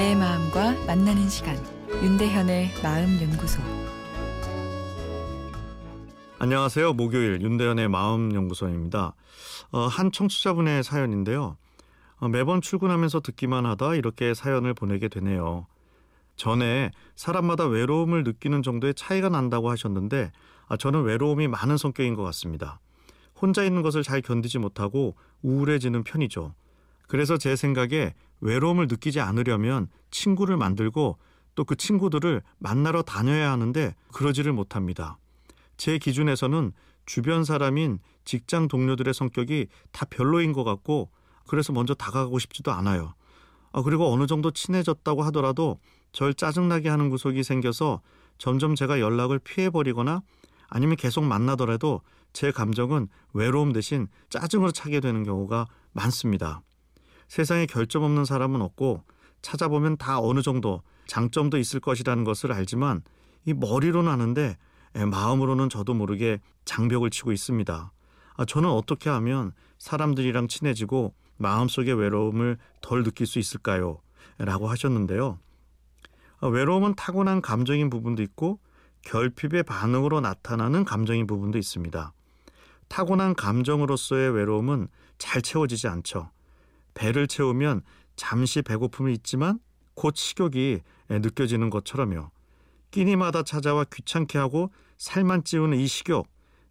마음과 만나는 시간 윤대현의 마음 연구소 안녕하세요. 목요일 윤대현의 마음 연구소입니다. 어, 한 청취자분의 사연인데요. 어, 매번 출근하면서 듣기만 하다 이렇게 사연을 보내게 되네요. 전에 사람마다 외로움을 느끼는 정도의 차이가 난다고 하셨는데 아, 저는 외로움이 많은 성격인 것 같습니다. 혼자 있는 것을 잘 견디지 못하고 우울해지는 편이죠. 그래서 제 생각에 외로움을 느끼지 않으려면 친구를 만들고 또 그 친구들을 만나러 다녀야 하는데 그러지를 못합니다. 제 기준에서는 주변 사람인 직장 동료들의 성격이 다 별로인 것 같고 그래서 먼저 다가가고 싶지도 않아요. 아, 그리고 어느 정도 친해졌다고 하더라도 절 짜증나게 하는 구석이 생겨서 점점 제가 연락을 피해버리거나 아니면 계속 만나더라도 제 감정은 외로움 대신 짜증으로 차게 되는 경우가 많습니다. 세상에 결점 없는 사람은 없고 찾아보면 다 어느 정도 장점도 있을 것이라는 것을 알지만 이 머리로는 아는데 마음으로는 저도 모르게 장벽을 치고 있습니다. 아, 저는 어떻게 하면 사람들이랑 친해지고 마음속의 외로움을 덜 느낄 수 있을까요? 라고 하셨는데요. 아, 외로움은 타고난 감정인 부분도 있고 결핍의 반응으로 나타나는 감정인 부분도 있습니다. 타고난 감정으로서의 외로움은 잘 채워지지 않죠. 배를 채우면 잠시 배고픔이 있지만 곧 식욕이 느껴지는 것처럼요. 끼니마다 찾아와 귀찮게 하고 살만 찌우는 이 식욕,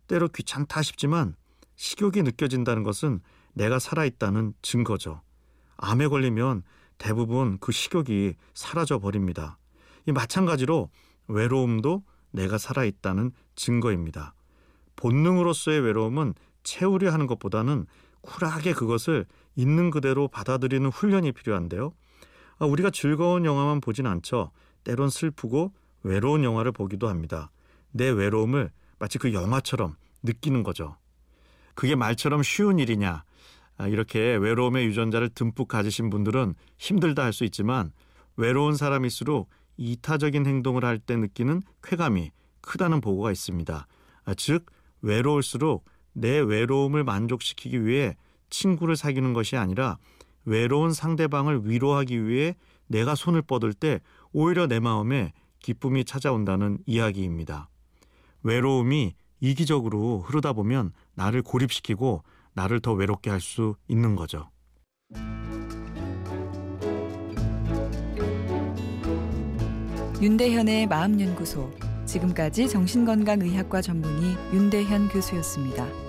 때로 귀찮다 싶지만 식욕이 느껴진다는 것은 내가 살아있다는 증거죠. 암에 걸리면 대부분 그 식욕이 사라져 버립니다. 이 마찬가지로 외로움도 내가 살아있다는 증거입니다. 본능으로서의 외로움은 채우려 하는 것보다는 쿨하게 그것을 있는 그대로 받아들이는 훈련이 필요한데요. 아, 우리가 즐거운 영화만 보진 않죠. 때론 슬프고 외로운 영화를 보기도 합니다. 내 외로움을 마치 그 영화처럼 느끼는 거죠. 그게 말처럼 쉬운 일이냐. 아, 이렇게 외로움의 유전자를 듬뿍 가지신 분들은 힘들다 할 수 있지만 외로운 사람일수록 이타적인 행동을 할 때 느끼는 쾌감이 크다는 보고가 있습니다. 아, 즉 외로울수록 내 외로움을 만족시키기 위해 친구를 사귀는 것이 아니라 외로운 상대방을 위로하기 위해 내가 손을 뻗을 때 오히려 내 마음에 기쁨이 찾아온다는 이야기입니다. 외로움이 이기적으로 흐르다 보면 나를 고립시키고 나를 더 외롭게 할 수 있는 거죠. 윤대현의 마음연구소 지금까지 정신건강의학과 전문의 윤대현 교수였습니다.